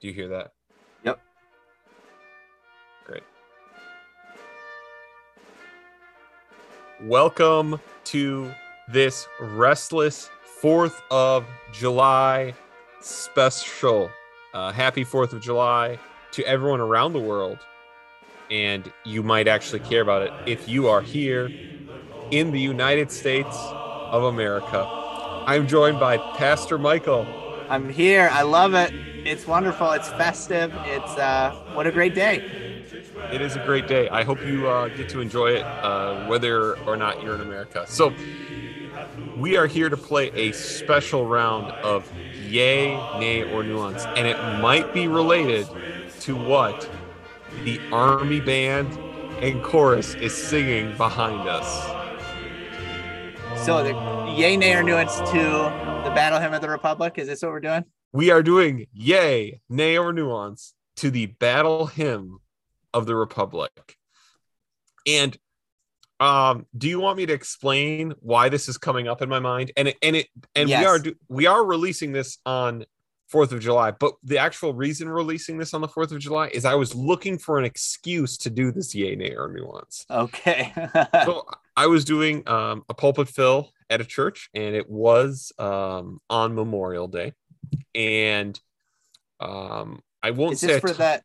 Do you hear that? Yep. Great. Welcome to this restless 4th of July special. Uh, happy 4th of July to everyone around the world. And you might actually care about it if you are here in the United States of America. I'm joined by Pastor Michael. I'm here. I love it. It's wonderful. It's festive. It's uh, what a great day. It is a great day. I hope you uh, get to enjoy it, uh, whether or not you're in America. So, we are here to play a special round of yay, nay, or nuance, and it might be related to what the army band and chorus is singing behind us. So, the yay, nay, or nuance to the Battle Hymn of the Republic. Is this what we're doing? We are doing yay, nay, or nuance to the battle hymn of the Republic. And um, do you want me to explain why this is coming up in my mind? And it, and it and Yes. we are do, we are releasing this on Fourth of July, but the actual reason releasing this on the Fourth of July is I was looking for an excuse to do this yay, nay, or nuance. Okay. so I was doing um, a pulpit fill at a church, and it was um, on Memorial Day, and um, I won't is say this for ton- that?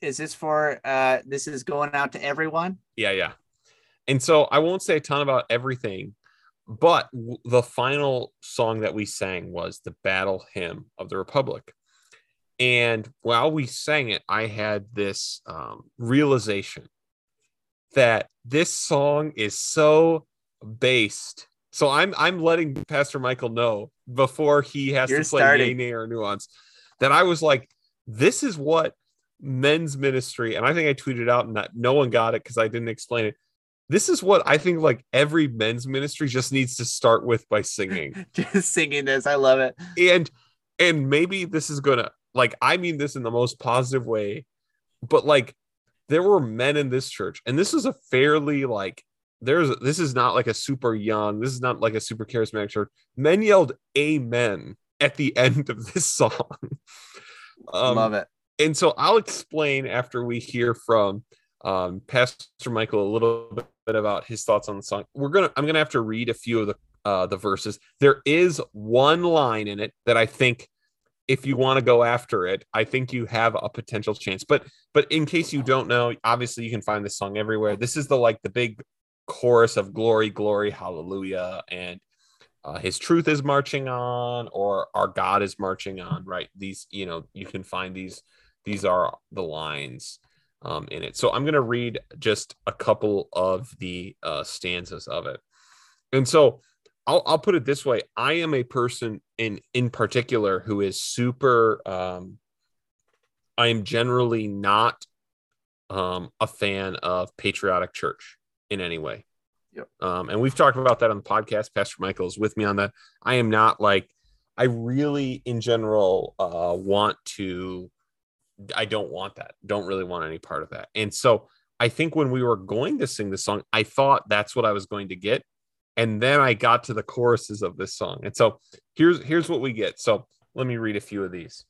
Is this for? uh This is going out to everyone. yeah, yeah. And so I won't say a ton about everything, but w- the final song that we sang was the Battle Hymn of the Republic. And while we sang it, I had this um, realization that this song is so based. So I'm I'm letting Pastor Michael know before he has You're to play starting. nay, or nuance that I was like, this is what men's ministry, and I think I tweeted out and not, no one got it because I didn't explain it. This is what I think like every men's ministry just needs to start with by singing Just singing this. I love it. and and maybe this is gonna like i mean this in the most positive way but like there were men in this church and this is a fairly like there's this is not like a super young this is not like a super charismatic church men yelled amen at the end of this song um, love it. and so I'll explain after we hear from um, Pastor Michael a little bit about his thoughts on the song. We're gonna I'm gonna have to read a few of the uh, the verses. There is one line in it that I think if you want to go after it, I think you have a potential chance. But but in case you don't know, obviously you can find this song everywhere. This is the like the big chorus of glory, glory, hallelujah, and uh, his truth is marching on, or our God is marching on. Right? These you know you can find these these are the lines um, in it. So I'm going to read just a couple of the uh, stanzas of it. And so I'll, I'll put it this way. I am a person in, in particular who is super, um, I am generally not um, a fan of patriotic church in any way. Yep. Um, and we've talked about that on the podcast. Pastor Michael is with me on that. I am not like, I really, in general, uh, want to I don't want that. Don't really want any part of that. And so I think when we were going to sing the song, I thought that's what I was going to get. And then I got to the choruses of this song. And so here's here's what we get. So let me read a few of these.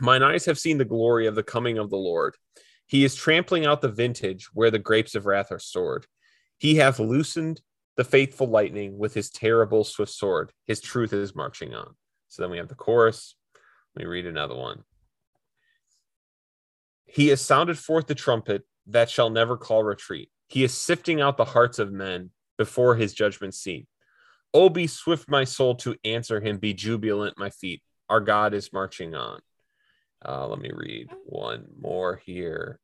Mine eyes have seen the glory of the coming of the Lord. He is trampling out the vintage where the grapes of wrath are stored. He hath loosened the faithful lightning with his terrible swift sword. His truth is marching on. So then we have the chorus. Let me read another one. He has sounded forth the trumpet that shall never call retreat. He is sifting out the hearts of men before his judgment seat. Oh, be swift, my soul, to answer him. Be jubilant, my feet. Our God is marching on. Uh, let me read one more here.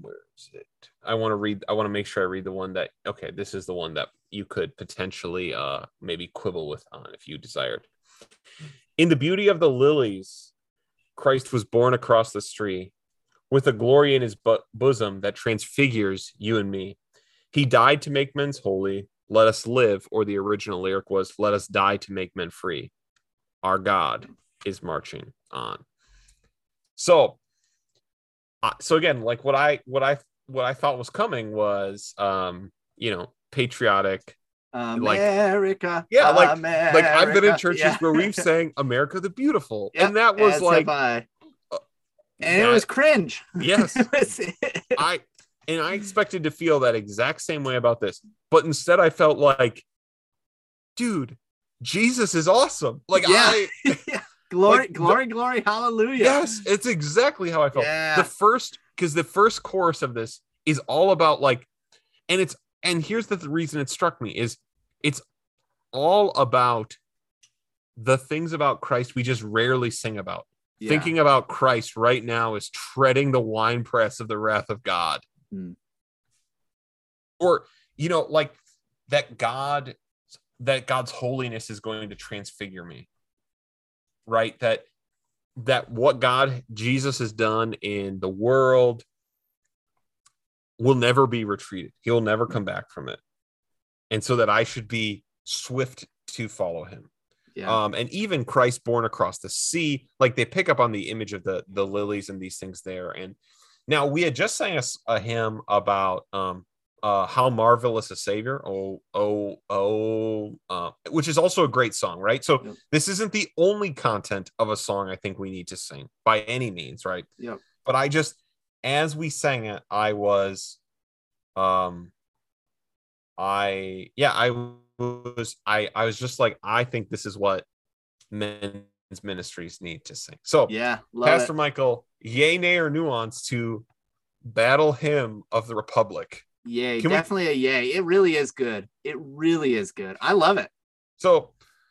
Where is it? I want to read. I want to make sure I read the one that. Okay, this is the one that you could potentially, uh, maybe quibble with on if you desired. In the beauty of the lilies, Christ was born across the street with a glory in his bo- bosom that transfigures you and me. He died to make men's holy. Let us live, or the original lyric was, let us die to make men free. Our God is marching on. So, uh, so again, like what I, what I, what I thought was coming was, um, you know, patriotic, America. Yeah, like- America. like I've been in churches Yeah. where we've sang "America the Beautiful," Yep, and that was like, uh, and it was cringe. yes, was- I and I expected to feel that exact same way about this, but instead I felt like, dude, Jesus is awesome. Like Yeah. I, glory, Like, the- glory, glory, hallelujah. yes, it's exactly how I felt. Yeah. The first, because the first chorus of this is all about like, and it's and here's the th- reason it struck me is it's all about the things about Christ we just rarely sing about. Yeah. Thinking about Christ right now is treading the winepress of the wrath of God. Hmm. Or, you know, like that God, that God's holiness is going to transfigure me. Right? That that what God Jesus has done in the world will never be retreated. He'll never come back from it. And so that I should be swift to follow him yeah. um and even christ born across the sea like they pick up on the image of the the lilies and these things there and now we had just sang a hymn about um uh how marvelous a savior oh oh oh uh, which is also a great song right so this isn't the only content of a song i think we need to sing by any means right Yeah. but i just as we sang it i was um i yeah i was i i was just like i think this is what men's ministries need to sing so yeah. Pastor it. michael yay nay or nuance to battle hymn of the republic Yay. Can we- Definitely a yay. It really is good. It really is good. I love it. so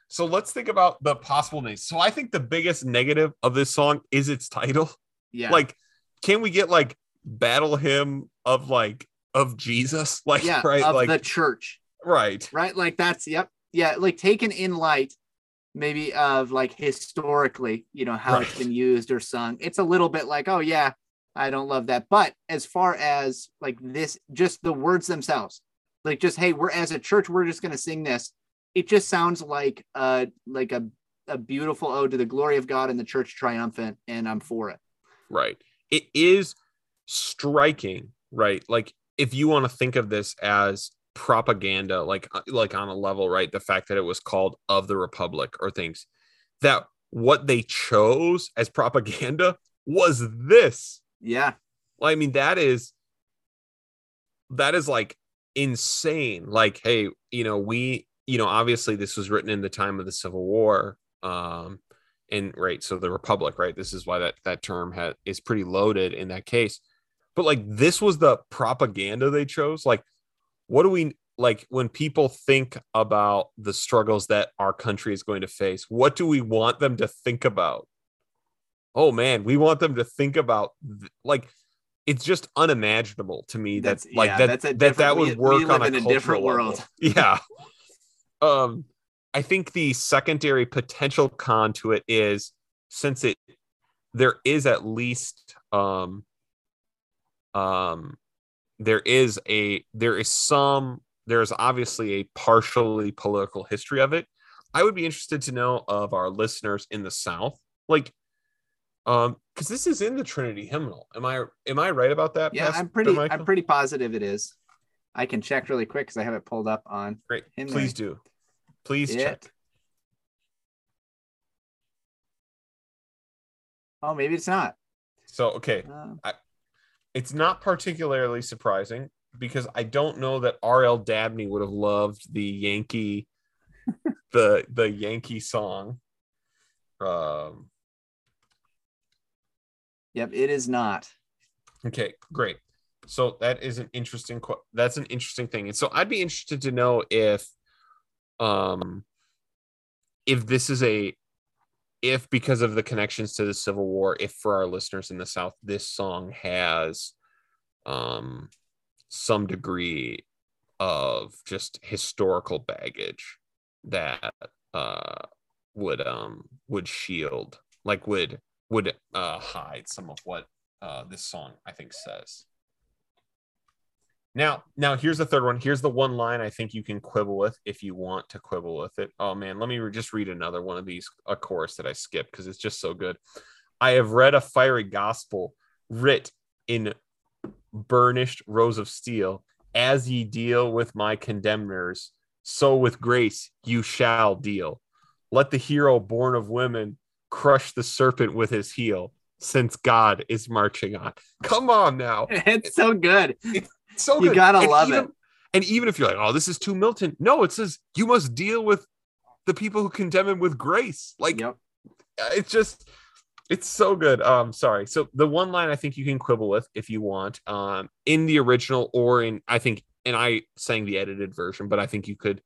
so let's think about the possible names so i think the biggest negative of this song is its title Yeah. like can we get like battle hymn of like of jesus like yeah. right Of like the church. right Right. Like that's, yep. Yeah. Like taken in light, maybe of like historically, you know, how it's been used or sung. It's a little bit like, oh, yeah, I don't love that. But as far as like this, just the words themselves, like just, hey, we're as a church, we're just to sing this. It just sounds like uh like a, a beautiful ode to the glory of God and the church triumphant. And I'm for it. right it is striking right like if you want to think of this as propaganda like uh, like on a level right the fact that it was called of the republic or things that what they chose as propaganda was this Yeah. well, i mean that is that is like insane. Like hey you know we you know obviously this was written in the time of the civil war um and right so the republic right? This is why that that term had is pretty loaded in that case. But like this was the propaganda they chose? Like what do we like when people think about the struggles that our country is going to face what do we want them to think about oh man we want them to think about th- like it's just unimaginable to me that That's- like yeah, that that's a that that would we- work we on a, in a different world. yeah. Um i think the secondary potential con to it is since it there is at least um um there is a there is some there's obviously a partially political history of it. I would be interested to know of our listeners in the south like um because this is in the trinity hymnal am i am i right about that Yeah, Pastor I'm pretty. Michael? I'm pretty positive it is. I can check really quick because I have it pulled up on great in please do please it. check Oh, maybe it's not. so okay Uh, it's not particularly surprising because I don't know that R.L. Dabney would have loved the Yankee, the the Yankee song. Um, yep, it is not. okay, great. So that is an interesting. That's an interesting thing, and so I'd be interested to know if, um, if this is a, if because of the connections to the Civil War, if for our listeners in the South, this song has, um, some degree of just historical baggage that uh would um would shield like would would uh hide some of what uh this song i think says. Now now here's the third one. Here's the one line i think you can quibble with if you want to quibble with it. Oh man let me re- just read another one of these a chorus that i skipped because it's just so good. I have read a fiery gospel writ in burnished rows of steel. As ye deal with my condemners so with grace you shall deal. Let the hero born of women crush the serpent with his heel, since God is marching on. Come on now. It's so good. So You gotta And love even- it. And even if you're like, oh, this is too Milton, no, it says you must deal with the people who condemn him with grace. Like Yep. it's just it's so good um sorry so the one line i think you can quibble with if you want um in the original or in i think and i sang the edited version but i think you could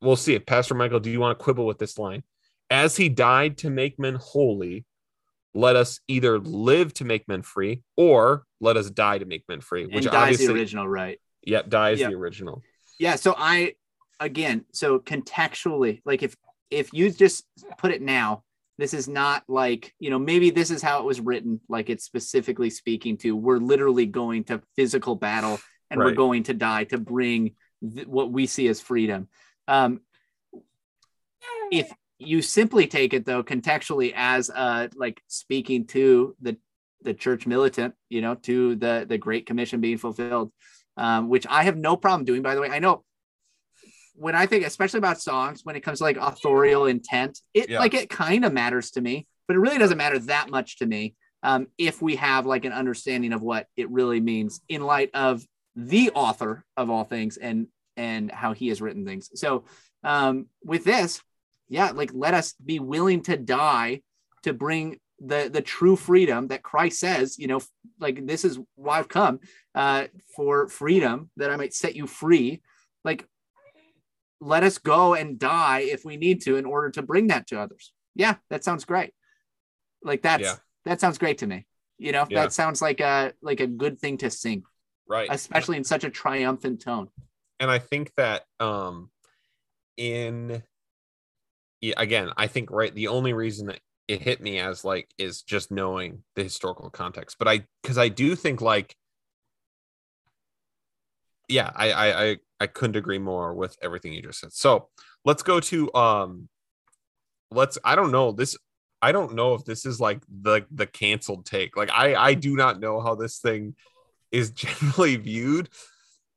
we'll see it pastor michael do you want to quibble with this line as he died to make men holy let us either live to make men free or let us die to make men free And which dies obviously the original, right? yep die is Yep. the original Yeah. So I again, so contextually, like if if you just put it now, this is not like, you know, maybe this is how it was written, like it's specifically speaking to we're literally going to physical battle and we're going to die to bring th- what we see as freedom. Um, if you simply take it though contextually as uh like speaking to the the church militant you know to the the great commission being fulfilled um which i have no problem doing by the way i know when i think especially about songs when it comes to like authorial intent it Yeah. like it kind of matters to me but it really doesn't matter that much to me um if we have like an understanding of what it really means in light of the author of all things and and how he has written things so um with this yeah like let us be willing to die to bring the the true freedom that christ says you know like this is why i've come uh for freedom that i might set you free. Like let us go and die if we need to in order to bring that to others. Yeah that sounds great. Like that's Yeah. that sounds great to me. You know Yeah. that sounds like a like a good thing to sing right. Especially in such a triumphant tone. And I think that um in again, I think right the only reason that it hit me as like is just knowing the historical context. But I because I do think like yeah, I, I I I couldn't agree more with everything you just said. So let's go to um let's I don't know this I don't know if this is like the the canceled take. Like I I do not know how this thing is generally viewed.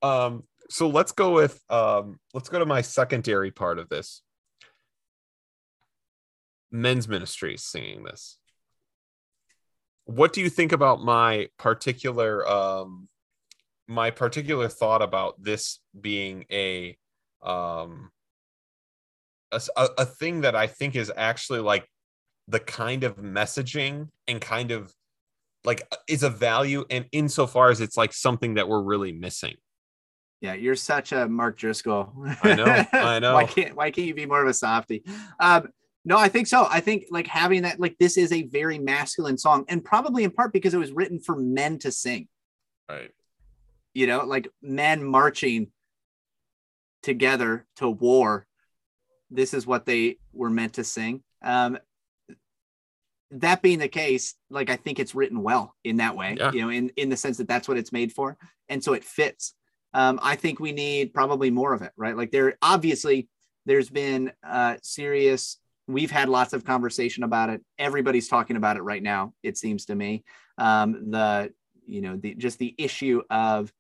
Um so let's go with um let's go to my secondary part of this men's ministries singing this what do you think about my particular um my particular thought about this being a um a, a- a thing that i think is actually like the kind of messaging and kind of like is a value and insofar as it's like something that we're really missing Yeah, you're such a Mark Driscoll. I know, I know. why can't why can't you be more of a softie? Um, no, I think so. I think like having that, like this is a very masculine song, and probably in part because it was written for men to sing. right You know, like men marching together to war. This is what they were meant to sing. Um, that being the case, like I think it's written well in that way, Yeah. you know, in in the sense that that's what it's made for, and so it fits. Um, I think we need probably more of it, right? Like there, obviously, there's been uh, serious. We've had lots of conversation about it. Everybody's talking about it right now. It seems to me. Um, the you know the just the issue of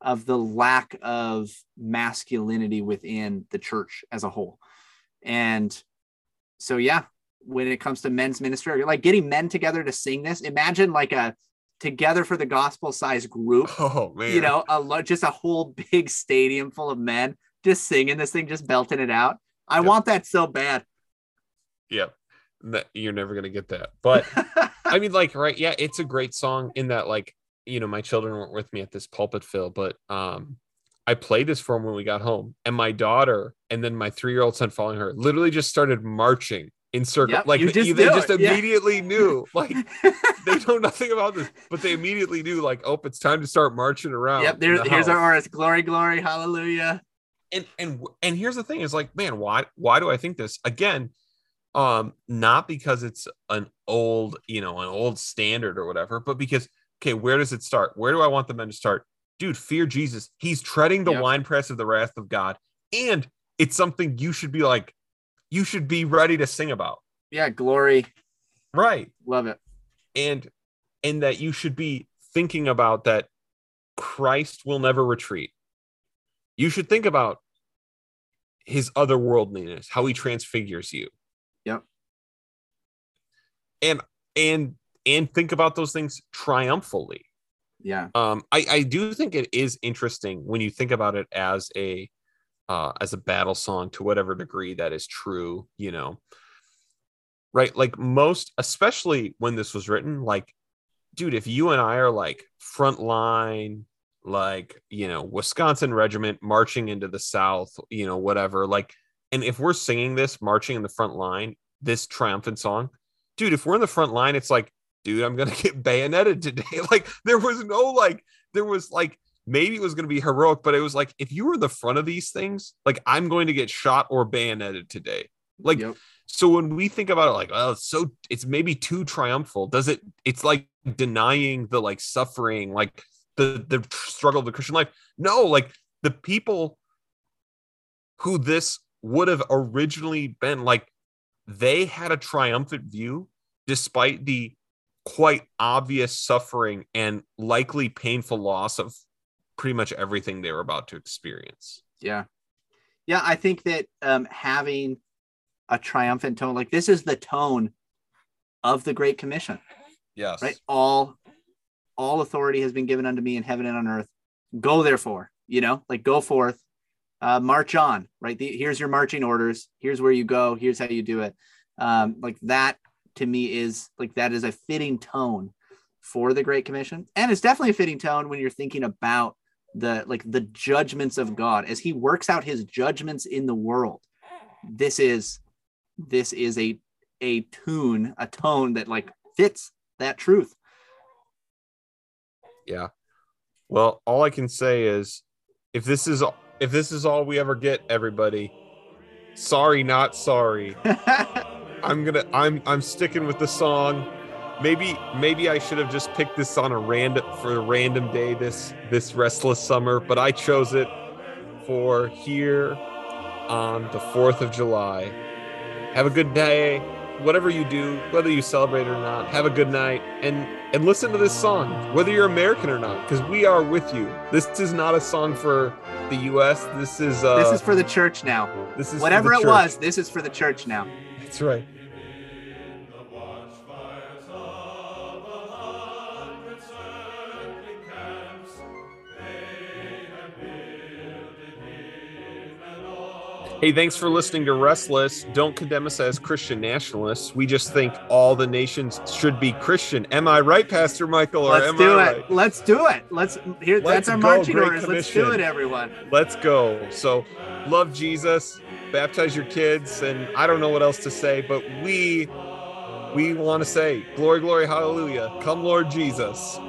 of the lack of masculinity within the church as a whole, and so yeah, when it comes to men's ministry, like getting men together to sing this. Imagine like a together for the gospel size group oh man you know, a just a whole big stadium full of men just singing this thing, just belting it out. I Yep. want that so bad. Yeah that, you're never gonna get that but I mean, like, right? Yeah, it's a great song in that, like, you know, my children weren't with me at this pulpit fill, but um, I played this for them when we got home, and my daughter and then my three year old son following her literally just started marching in circle. Yep, like they, just they just it, yeah. immediately knew, like, they know nothing about this, but they immediately knew, like, oh, it's time to start marching around. yep, there's the here's house. our chorus. Glory, glory, hallelujah. and and and here's the thing is like man why why do i think this again um not because it's an old you know an old standard or whatever but because okay where does it start where do i want the men to start dude fear jesus he's treading the Yep. winepress of the wrath of god and it's something you should be like you should be ready to sing about Yeah, glory. right Love it. and and that you should be thinking about that Christ will never retreat. You should think about his otherworldliness, how he transfigures you. And and and think about those things triumphantly. Yeah. Um, I, I do think it is interesting when you think about it as a uh, as a battle song to whatever degree that is true, you know. Right? Like most, especially when this was written, like, dude, if you and I are like front line, like, you know, Wisconsin regiment marching into the South, you know, whatever, like, and if we're singing this marching in the front line, this triumphant song, dude, if we're in the front line, it's like, dude, I'm gonna get bayoneted today. like there was no like, there was like maybe it was gonna be heroic, but it was like if you were in the front of these things, like I'm going to get shot or bayoneted today. Like Yep. so when we think about it, like, oh, it's so it's maybe too triumphal. Does it? It's like denying the like suffering, like the the struggle of the Christian life. No, like the people who this would have originally been like they had a triumphant view despite the quite obvious suffering and likely painful loss of pretty much everything they were about to experience. Yeah. Yeah, I think that um, having a triumphant tone, like this is the tone of the Great Commission, Yes. right? All all authority has been given unto me in heaven and on earth. Go therefore, you know, like go forth, uh, march on, right? The, here's your marching orders. Here's where you go. Here's how you do it. Um, like that to me is like that is a fitting tone for the Great Commission, and it's definitely a fitting tone when you're thinking about the like the judgments of God as He works out His judgments in the world. This is this is a a tune, a tone that like fits that truth. Yeah. Well, all I can say is if this is if this is all we ever get everybody, sorry not sorry. I'm to I'm I'm sticking with the song. Maybe maybe I should have just picked this on a random for a random day this this restless summer, but I chose it for here on the 4th of July. Have a good day. Whatever you do, whether you celebrate or not, have a good night and and listen to this song, whether you're American or not, because we are with you. This is not a song for the U.S. This is uh, this is for the church now. this is for Whatever it was, this is for the church now. That's right. Hey, thanks for listening to Restless. Don't condemn us as Christian nationalists. We just think all the nations should be Christian. Am I right, Pastor Michael? Or Let's am do I it. right? Let's do it. Let's here. Let's that's our go, marching Great orders. Let's do it, everyone. Let's go. So, love Jesus, baptize your kids, and I don't know what else to say, but we we want to say, glory, glory, hallelujah. Come, Lord Jesus.